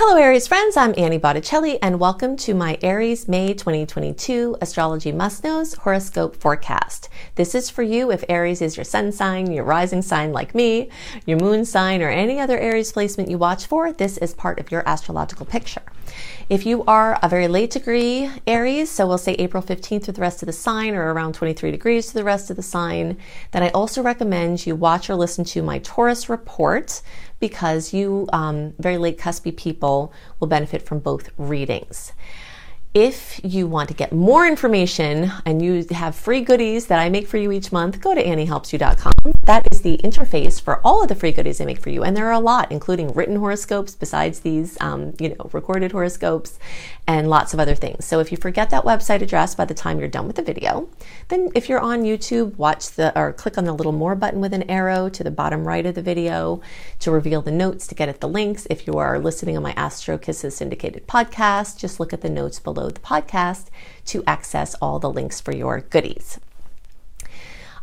Hello, Aries friends. I'm Annie Botticelli, and welcome to my Aries May 2022 Astrology Must Knows Horoscope Forecast. This is for you if Aries is your sun sign, your rising sign like me, your moon sign, or any other Aries placement you watch for. This is part of your astrological picture. If you are a very late degree Aries, so we'll say April 15th to the rest of the sign or around 23 degrees to the rest of the sign, then I also recommend you watch or listen to my Taurus report because you, um, very late cuspy people, will benefit from both readings. If you want to get more information and you have free goodies that I make for you each month, go to anniehelpsyou.com. That is the interface for all of the free goodies I make for you. And there are a lot, including written horoscopes besides these, um, you know, recorded horoscopes and lots of other things. So if you forget that website address by the time you're done with the video, then if you're on YouTube, watch the, or click on the little more button with an arrow to the bottom right of the video to reveal the notes to get at the links. If you are listening on my Astro Kisses syndicated podcast, just look at the notes below below the podcast to access all the links for your goodies.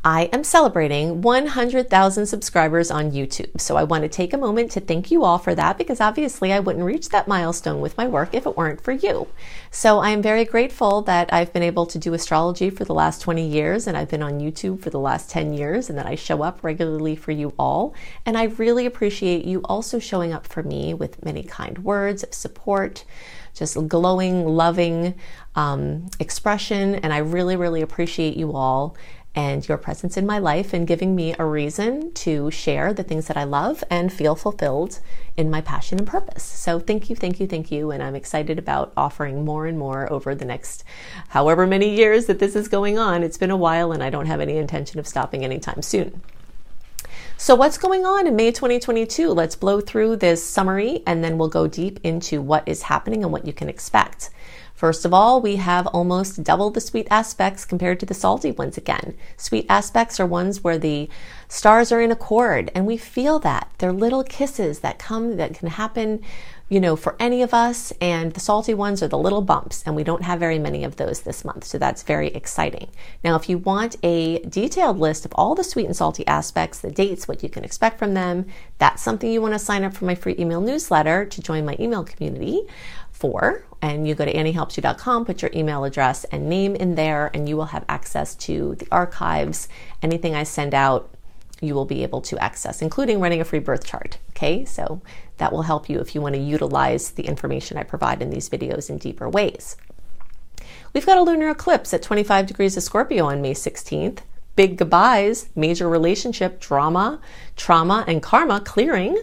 I am celebrating 100,000 subscribers on YouTube. So I want to take a moment to thank you all for that because obviously I wouldn't reach that milestone with my work if it weren't for you. So I am very grateful that I've been able to do astrology for the last 20 years and I've been on YouTube for the last 10 years and that I show up regularly for you all. And I really appreciate you also showing up for me with many kind words of support just glowing, loving um, expression. And I really, really appreciate you all and your presence in my life and giving me a reason to share the things that I love and feel fulfilled in my passion and purpose. So thank you, thank you, thank you. And I'm excited about offering more and more over the next however many years that this is going on. It's been a while and I don't have any intention of stopping anytime soon. So, what's going on in May 2022? Let's blow through this summary and then we'll go deep into what is happening and what you can expect. First of all, we have almost double the sweet aspects compared to the salty ones again. Sweet aspects are ones where the stars are in accord and we feel that. They're little kisses that come, that can happen you know, for any of us. And the salty ones are the little bumps, and we don't have very many of those this month. So that's very exciting. Now, if you want a detailed list of all the sweet and salty aspects, the dates, what you can expect from them, that's something you want to sign up for my free email newsletter to join my email community for. And you go to anniehelpsyou.com, put your email address and name in there, and you will have access to the archives. Anything I send out, you will be able to access, including running a free birth chart. Okay, so that will help you if you want to utilize the information I provide in these videos in deeper ways. We've got a lunar eclipse at 25 degrees of Scorpio on May 16th. Big goodbyes, major relationship drama, trauma, and karma clearing.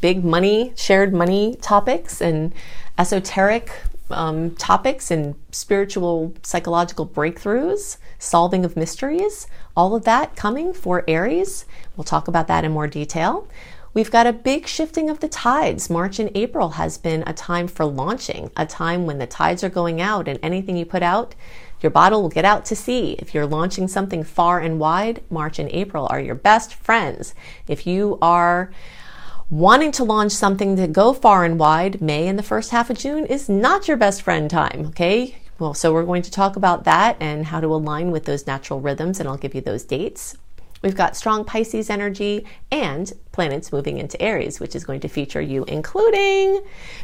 Big money, shared money topics, and esoteric um, topics and spiritual psychological breakthroughs, solving of mysteries, all of that coming for Aries. We'll talk about that in more detail. We've got a big shifting of the tides. March and April has been a time for launching, a time when the tides are going out and anything you put out, your bottle will get out to sea. If you're launching something far and wide, March and April are your best friends. If you are wanting to launch something to go far and wide, May and the first half of June is not your best friend time, okay? Well, so we're going to talk about that and how to align with those natural rhythms, and I'll give you those dates. We've got strong Pisces energy and planets moving into Aries, which is going to feature you, including,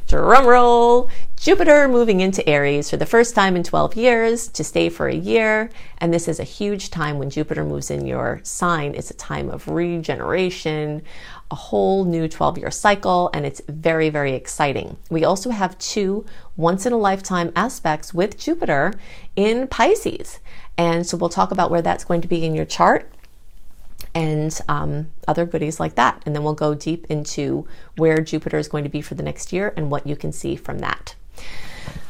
drumroll, Jupiter moving into Aries for the first time in 12 years to stay for a year. And this is a huge time when Jupiter moves in your sign. It's a time of regeneration, a whole new 12 year cycle, and it's very, very exciting. We also have two once in a lifetime aspects with Jupiter in Pisces. And so we'll talk about where that's going to be in your chart and um, other goodies like that. And then we'll go deep into where Jupiter is going to be for the next year and what you can see from that.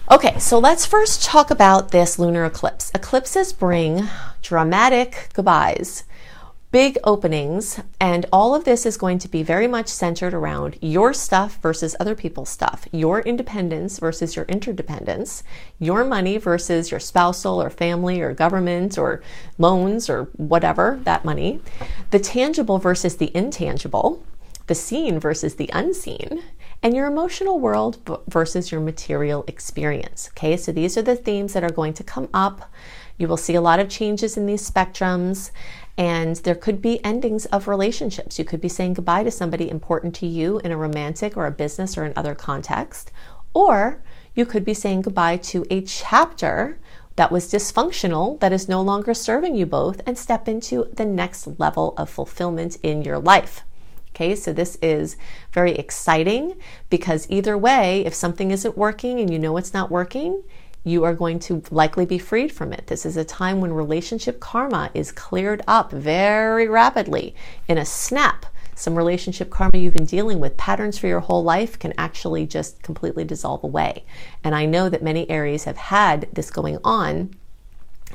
Okay, so let's first talk about this lunar eclipse. Eclipses bring dramatic goodbyes big openings, and all of this is going to be very much centered around your stuff versus other people's stuff, your independence versus your interdependence, your money versus your spousal or family or government or loans or whatever, that money, the tangible versus the intangible, the seen versus the unseen, and your emotional world versus your material experience. Okay, so these are the themes that are going to come up You will see a lot of changes in these spectrums, and there could be endings of relationships. You could be saying goodbye to somebody important to you in a romantic or a business or in other context, or you could be saying goodbye to a chapter that was dysfunctional that is no longer serving you both and step into the next level of fulfillment in your life. Okay, so this is very exciting because either way, if something isn't working and you know it's not working, you are going to likely be freed from it. This is a time when relationship karma is cleared up very rapidly in a snap. Some relationship karma you've been dealing with, patterns for your whole life, can actually just completely dissolve away. And I know that many Aries have had this going on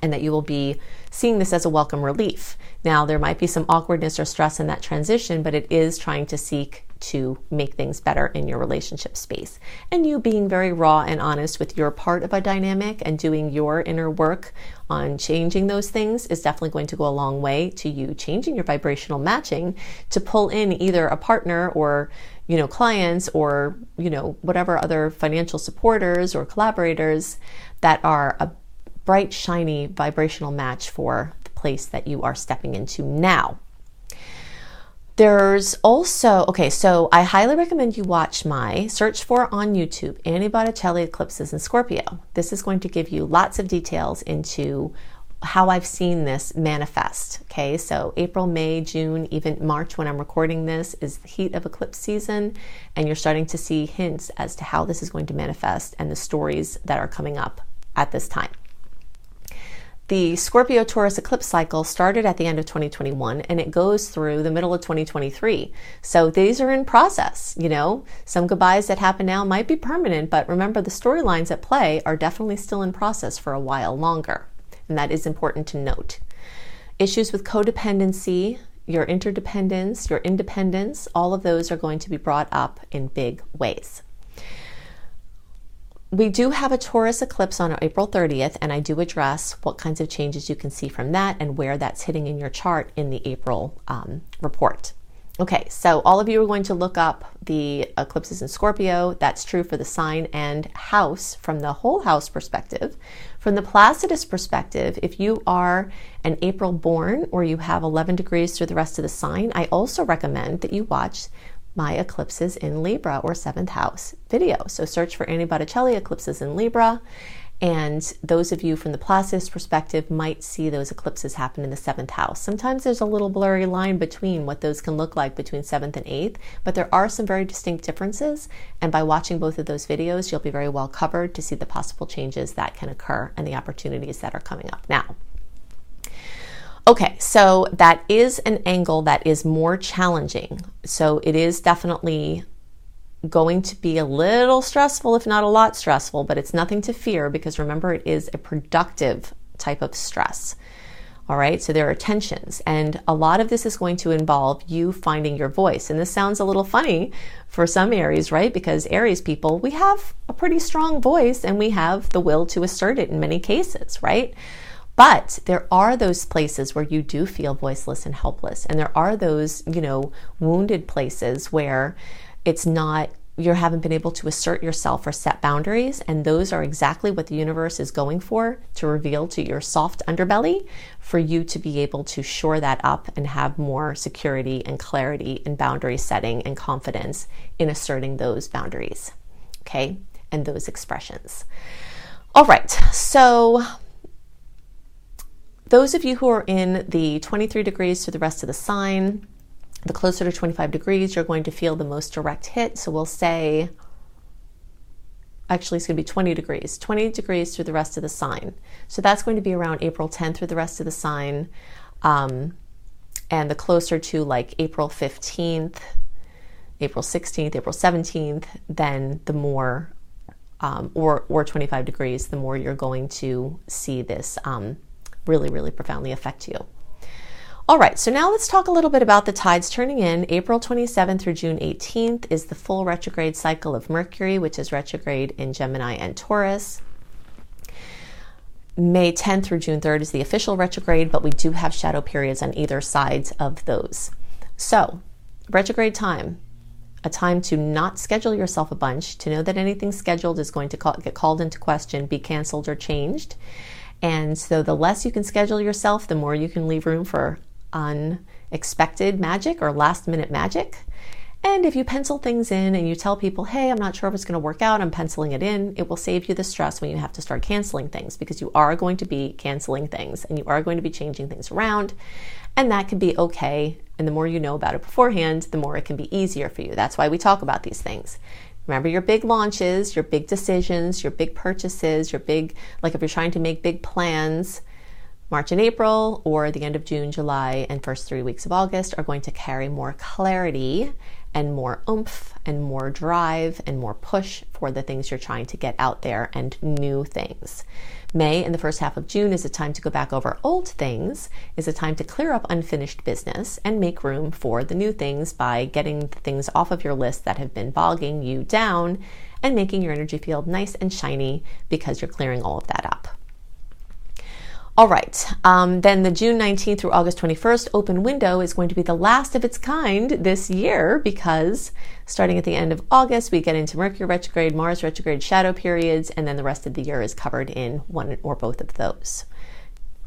and that you will be seeing this as a welcome relief. Now, there might be some awkwardness or stress in that transition, but it is trying to seek to make things better in your relationship space. And you being very raw and honest with your part of a dynamic and doing your inner work on changing those things is definitely going to go a long way to you changing your vibrational matching to pull in either a partner or you know clients or you know whatever other financial supporters or collaborators that are a bright shiny vibrational match for place that you are stepping into now there's also, okay, so I highly recommend you watch my search for on YouTube Annie Botticelli eclipses in Scorpio. This is going to give you lots of details into how I've seen this manifest. Okay, so April, May, June, even March, when I'm recording this, is the heat of eclipse season, and you're starting to see hints as to how this is going to manifest and the stories that are coming up at this time. The Scorpio Taurus eclipse cycle started at the end of 2021 and it goes through the middle of 2023. So these are in process, you know. Some goodbyes that happen now might be permanent, but remember the storylines at play are definitely still in process for a while longer. And that is important to note. Issues with codependency, your interdependence, your independence, all of those are going to be brought up in big ways we do have a Taurus eclipse on April 30th, and I do address what kinds of changes you can see from that and where that's hitting in your chart in the April um, report. Okay, so all of you are going to look up the eclipses in Scorpio. That's true for the sign and house from the whole house perspective. From the Placidus perspective, if you are an April born or you have 11 degrees through the rest of the sign, I also recommend that you watch my eclipses in Libra or seventh house video. So search for Annie Botticelli eclipses in Libra. And those of you from the Placidus perspective might see those eclipses happen in the seventh house. Sometimes there's a little blurry line between what those can look like between seventh and eighth, but there are some very distinct differences. And by watching both of those videos, you'll be very well covered to see the possible changes that can occur and the opportunities that are coming up now. Okay, so that is an angle that is more challenging. So it is definitely going to be a little stressful, if not a lot stressful, but it's nothing to fear because remember, it is a productive type of stress. All right, so there are tensions, and a lot of this is going to involve you finding your voice. And this sounds a little funny for some Aries, right? Because Aries people, we have a pretty strong voice and we have the will to assert it in many cases, right? But there are those places where you do feel voiceless and helpless. And there are those, you know, wounded places where it's not you haven't been able to assert yourself or set boundaries. And those are exactly what the universe is going for to reveal to your soft underbelly for you to be able to shore that up and have more security and clarity and boundary setting and confidence in asserting those boundaries. Okay. And those expressions. All right. So those of you who are in the 23 degrees to the rest of the sign, the closer to 25 degrees, you're going to feel the most direct hit. So we'll say, actually, it's going to be 20 degrees, 20 degrees through the rest of the sign. So that's going to be around April 10th through the rest of the sign. Um, and the closer to like April 15th, April 16th, April 17th, then the more, um, or, or 25 degrees, the more you're going to see this. Um, really, really profoundly affect you. All right, so now let's talk a little bit about the tides turning in. April 27th through June 18th is the full retrograde cycle of Mercury, which is retrograde in Gemini and Taurus. May 10th through June 3rd is the official retrograde, but we do have shadow periods on either sides of those. So, retrograde time, a time to not schedule yourself a bunch, to know that anything scheduled is going to call, get called into question, be canceled or changed And so the less you can schedule yourself, the more you can leave room for unexpected magic or last minute magic. And if you pencil things in and you tell people, hey, I'm not sure if it's going to work out, I'm penciling it in, it will save you the stress when you have to start canceling things because you are going to be canceling things and you are going to be changing things around. And that can be okay. And the more you know about it beforehand, the more it can be easier for you. That's why we talk about these things. Remember your big launches, your big decisions, your big purchases, your big, like if you're trying to make big plans, March and April, or the end of June, July, and first three weeks of August are going to carry more clarity and more oomph and more drive and more push for the things you're trying to get out there and new things. May and the first half of June is a time to go back over old things, is a time to clear up unfinished business and make room for the new things by getting the things off of your list that have been bogging you down and making your energy field nice and shiny because you're clearing all of that up. All right, um, then the June 19th through August 21st open window is going to be the last of its kind this year because starting at the end of August, we get into Mercury retrograde, Mars retrograde shadow periods, and then the rest of the year is covered in one or both of those.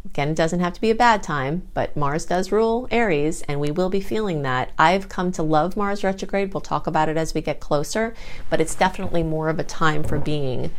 Again, it doesn't have to be a bad time, but Mars does rule Aries, and we will be feeling that. I've come to love Mars retrograde. We'll talk about it as we get closer, but it's definitely more of a time for being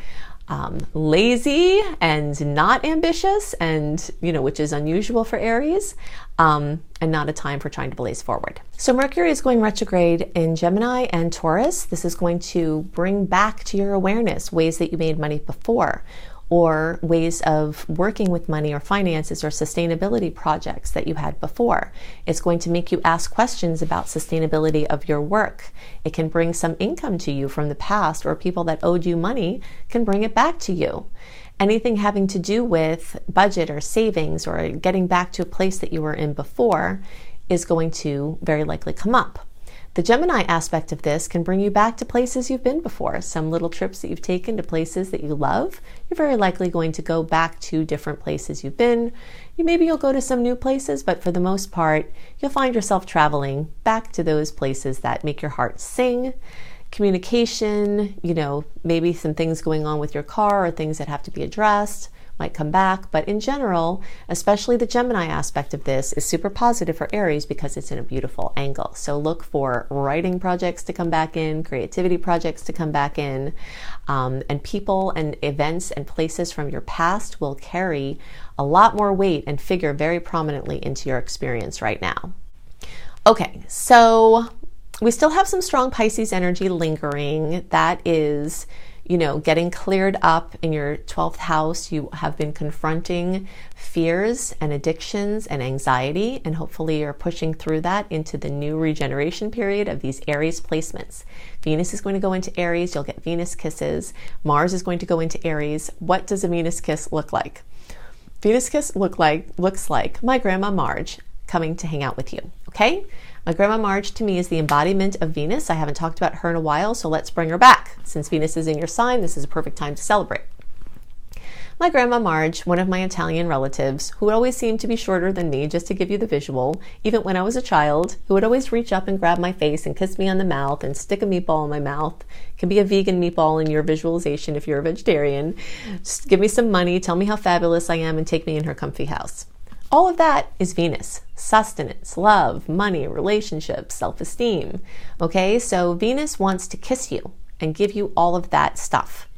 um, lazy and not ambitious, and you know, which is unusual for Aries, um, and not a time for trying to blaze forward. So, Mercury is going retrograde in Gemini and Taurus. This is going to bring back to your awareness ways that you made money before or ways of working with money or finances or sustainability projects that you had before. It's going to make you ask questions about sustainability of your work. It can bring some income to you from the past, or people that owed you money can bring it back to you. Anything having to do with budget or savings or getting back to a place that you were in before is going to very likely come up. The Gemini aspect of this can bring you back to places you've been before. Some little trips that you've taken to places that you love, you're very likely going to go back to different places you've been. Maybe you'll go to some new places, but for the most part, you'll find yourself traveling back to those places that make your heart sing. Communication, you know, maybe some things going on with your car or things that have to be addressed might come back. But in general, especially the Gemini aspect of this is super positive for Aries because it's in a beautiful angle. So look for writing projects to come back in, creativity projects to come back in, um, and people and events and places from your past will carry a lot more weight and figure very prominently into your experience right now. Okay, so we still have some strong Pisces energy lingering. That is you know, getting cleared up in your 12th house. You have been confronting fears and addictions and anxiety, and hopefully you're pushing through that into the new regeneration period of these Aries placements. Venus is going to go into Aries, you'll get Venus kisses. Mars is going to go into Aries. What does a Venus kiss look like? Venus kiss look like looks like my grandma Marge coming to hang out with you. Okay? My grandma Marge to me is the embodiment of Venus. I haven't talked about her in a while, so let's bring her back. Since Venus is in your sign, this is a perfect time to celebrate. My grandma Marge, one of my Italian relatives, who would always seem to be shorter than me, just to give you the visual, even when I was a child, who would always reach up and grab my face and kiss me on the mouth and stick a meatball in my mouth. Can be a vegan meatball in your visualization if you're a vegetarian. Just give me some money, tell me how fabulous I am, and take me in her comfy house. All of that is Venus sustenance, love, money, relationships, self esteem. Okay, so Venus wants to kiss you and give you all of that stuff.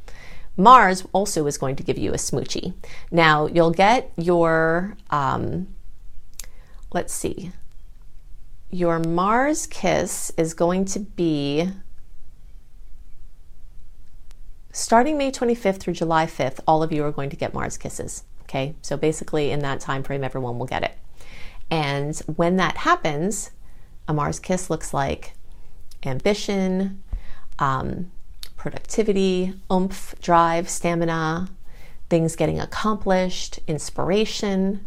Mars also is going to give you a smoochie. Now, you'll get your, um, let's see, your Mars kiss is going to be starting May 25th through July 5th. All of you are going to get Mars kisses. Okay, so basically in that time frame, everyone will get it. And when that happens, a Mars kiss looks like ambition, um, productivity, oomph, drive, stamina, things getting accomplished, inspiration.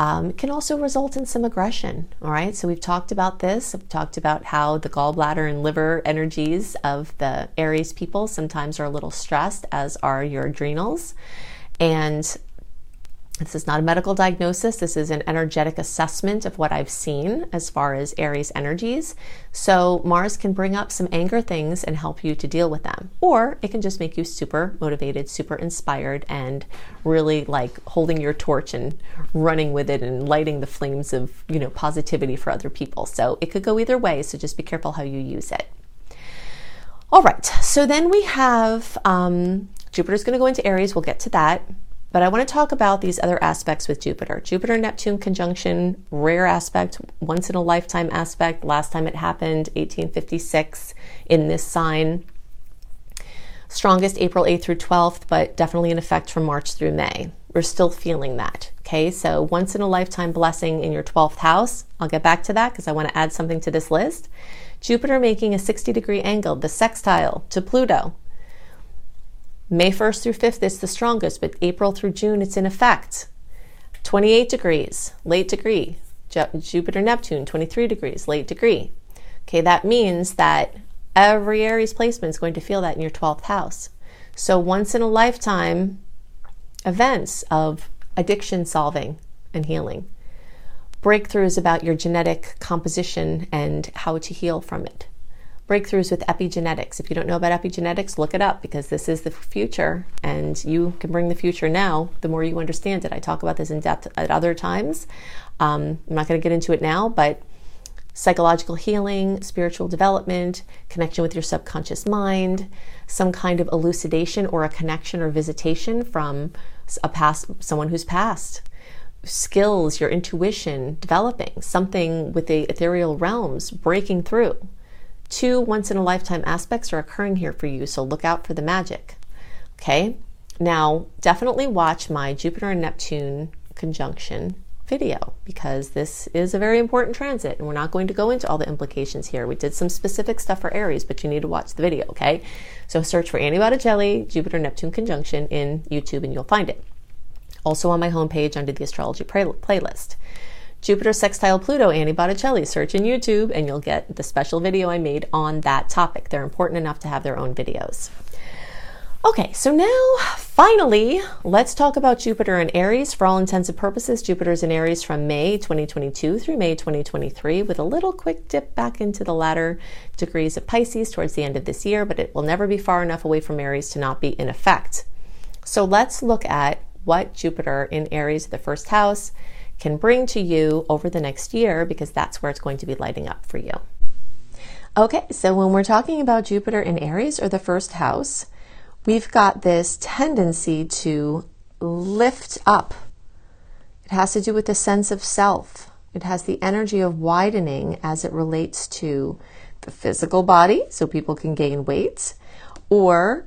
Um, can also result in some aggression. All right, so we've talked about this. I've talked about how the gallbladder and liver energies of the Aries people sometimes are a little stressed, as are your adrenals. And This is not a medical diagnosis. This is an energetic assessment of what I've seen as far as Aries energies. So, Mars can bring up some anger things and help you to deal with them. Or it can just make you super motivated, super inspired, and really like holding your torch and running with it and lighting the flames of, you know, positivity for other people. So, it could go either way. So, just be careful how you use it. All right. So, then we have um, Jupiter's going to go into Aries. We'll get to that. But I want to talk about these other aspects with Jupiter. Jupiter Neptune conjunction, rare aspect, once in a lifetime aspect. Last time it happened, 1856, in this sign. Strongest April 8th through 12th, but definitely in effect from March through May. We're still feeling that. Okay, so once in a lifetime blessing in your 12th house. I'll get back to that because I want to add something to this list. Jupiter making a 60 degree angle, the sextile to Pluto. May 1st through 5th, it's the strongest, but April through June, it's in effect. 28 degrees, late degree. Jupiter Neptune, 23 degrees, late degree. Okay, that means that every Aries placement is going to feel that in your 12th house. So, once in a lifetime events of addiction solving and healing. Breakthroughs about your genetic composition and how to heal from it breakthroughs with epigenetics. If you don't know about epigenetics, look it up because this is the future and you can bring the future now the more you understand it. I talk about this in depth at other times. Um, I'm not going to get into it now, but psychological healing, spiritual development, connection with your subconscious mind, some kind of elucidation or a connection or visitation from a past someone who's passed skills, your intuition developing, something with the ethereal realms breaking through. Two once in a lifetime aspects are occurring here for you, so look out for the magic. Okay, now definitely watch my Jupiter and Neptune conjunction video because this is a very important transit and we're not going to go into all the implications here. We did some specific stuff for Aries, but you need to watch the video, okay? So search for Annie Botticelli Jupiter Neptune conjunction in YouTube and you'll find it. Also on my homepage under the astrology play- playlist. Jupiter sextile Pluto, Annie Botticelli. Search in YouTube and you'll get the special video I made on that topic. They're important enough to have their own videos. Okay, so now finally, let's talk about Jupiter and Aries. For all intents and purposes, Jupiter's in Aries from May 2022 through May 2023, with a little quick dip back into the latter degrees of Pisces towards the end of this year, but it will never be far enough away from Aries to not be in effect. So let's look at what Jupiter in Aries, the first house, can bring to you over the next year because that's where it's going to be lighting up for you. Okay, so when we're talking about Jupiter in Aries or the first house, we've got this tendency to lift up. It has to do with the sense of self. It has the energy of widening as it relates to the physical body, so people can gain weight, or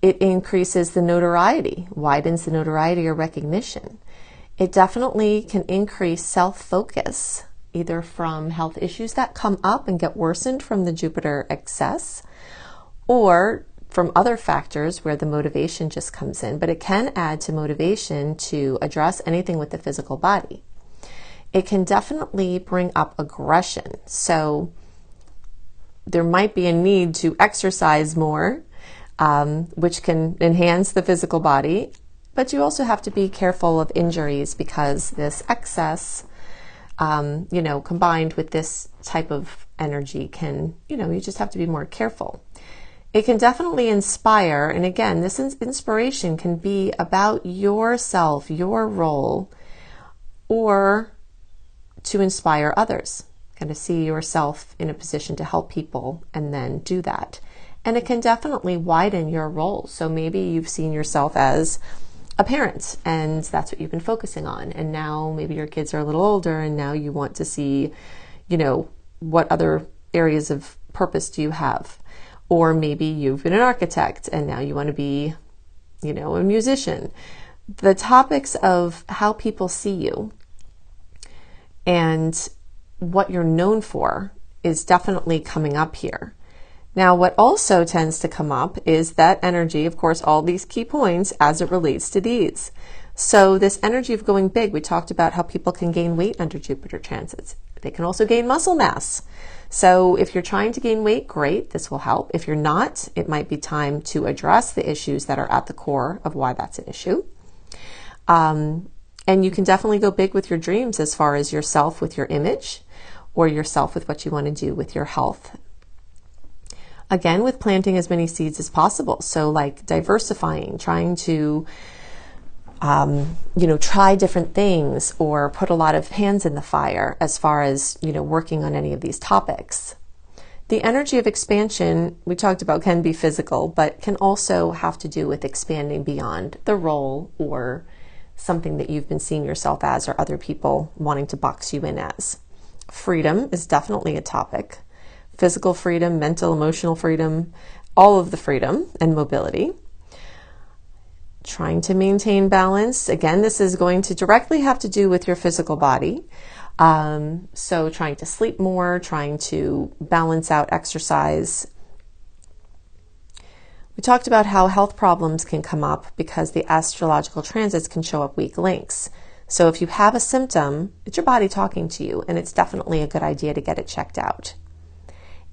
it increases the notoriety, widens the notoriety or recognition. It definitely can increase self focus, either from health issues that come up and get worsened from the Jupiter excess, or from other factors where the motivation just comes in. But it can add to motivation to address anything with the physical body. It can definitely bring up aggression. So there might be a need to exercise more, um, which can enhance the physical body but you also have to be careful of injuries because this excess, um, you know, combined with this type of energy can, you know, you just have to be more careful. It can definitely inspire, and again, this inspiration can be about yourself, your role, or to inspire others. Kind of see yourself in a position to help people and then do that. And it can definitely widen your role. So maybe you've seen yourself as a parent and that's what you've been focusing on. And now maybe your kids are a little older and now you want to see you know what other areas of purpose do you have? Or maybe you've been an architect and now you want to be you know a musician. The topics of how people see you and what you're known for is definitely coming up here now, what also tends to come up is that energy, of course, all these key points as it relates to these. So, this energy of going big, we talked about how people can gain weight under Jupiter transits. They can also gain muscle mass. So, if you're trying to gain weight, great, this will help. If you're not, it might be time to address the issues that are at the core of why that's an issue. Um, And you can definitely go big with your dreams as far as yourself with your image or yourself with what you want to do with your health. Again, with planting as many seeds as possible. So, like diversifying, trying to um, you know, try different things or put a lot of hands in the fire as far as, you know, working on any of these topics. The energy of expansion we talked about can be physical, but can also have to do with expanding beyond the role or something that you've been seeing yourself as or other people wanting to box you in as. Freedom is definitely a topic. Physical freedom, mental, emotional freedom, all of the freedom and mobility trying to maintain balance. Again, this is going to directly have to do with your physical body. Um, so, trying to sleep more, trying to balance out exercise. We talked about how health problems can come up because the astrological transits can show up weak links. So, if you have a symptom, it's your body talking to you, and it's definitely a good idea to get it checked out.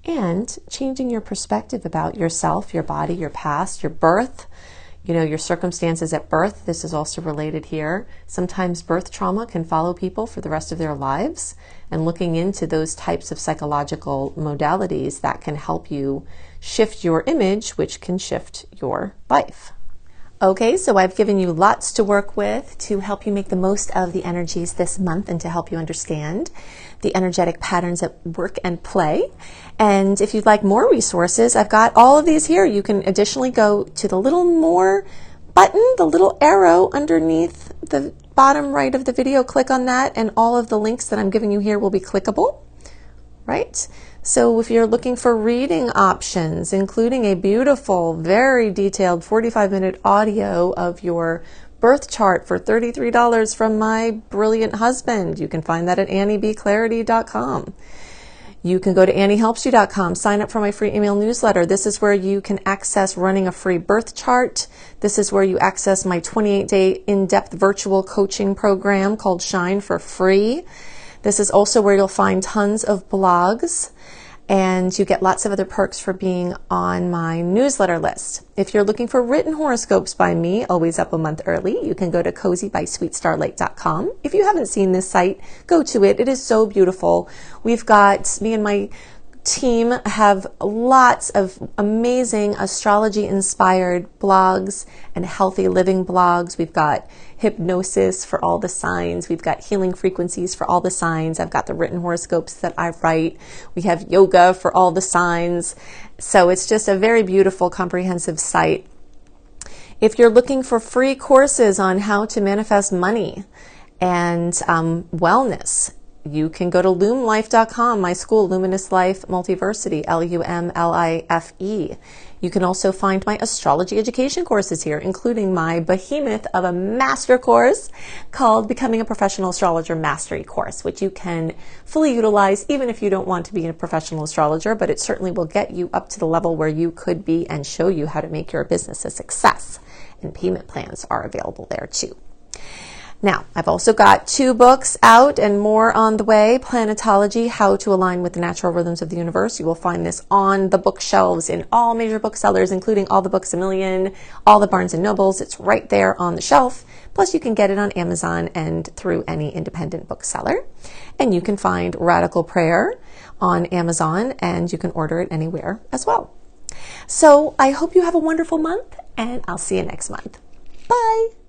And changing your perspective about yourself, your body, your past, your birth, you know, your circumstances at birth. This is also related here. Sometimes birth trauma can follow people for the rest of their lives, and looking into those types of psychological modalities that can help you shift your image, which can shift your life. Okay, so I've given you lots to work with to help you make the most of the energies this month and to help you understand the energetic patterns at work and play. And if you'd like more resources, I've got all of these here. You can additionally go to the little more button, the little arrow underneath the bottom right of the video. Click on that, and all of the links that I'm giving you here will be clickable, right? So if you're looking for reading options, including a beautiful, very detailed 45 minute audio of your birth chart for $33 from my brilliant husband, you can find that at anniebclarity.com. You can go to anniehelpsyou.com, sign up for my free email newsletter. This is where you can access running a free birth chart. This is where you access my 28 day in depth virtual coaching program called Shine for free. This is also where you'll find tons of blogs and you get lots of other perks for being on my newsletter list. If you're looking for written horoscopes by me, always up a month early, you can go to cozybysweetstarlight.com. If you haven't seen this site, go to it. It is so beautiful. We've got me and my team have lots of amazing astrology inspired blogs and healthy living blogs. We've got hypnosis for all the signs. We've got healing frequencies for all the signs. I've got the written horoscopes that I write. We have yoga for all the signs. So it's just a very beautiful, comprehensive site. If you're looking for free courses on how to manifest money and um, wellness, you can go to lumlife.com, my school, Luminous Life Multiversity, L U M L I F E. You can also find my astrology education courses here, including my behemoth of a master course called Becoming a Professional Astrologer Mastery Course, which you can fully utilize even if you don't want to be a professional astrologer, but it certainly will get you up to the level where you could be and show you how to make your business a success. And payment plans are available there too. Now, I've also got two books out and more on the way Planetology How to Align with the Natural Rhythms of the Universe. You will find this on the bookshelves in all major booksellers, including all the Books a Million, all the Barnes and Nobles. It's right there on the shelf. Plus, you can get it on Amazon and through any independent bookseller. And you can find Radical Prayer on Amazon and you can order it anywhere as well. So I hope you have a wonderful month and I'll see you next month. Bye.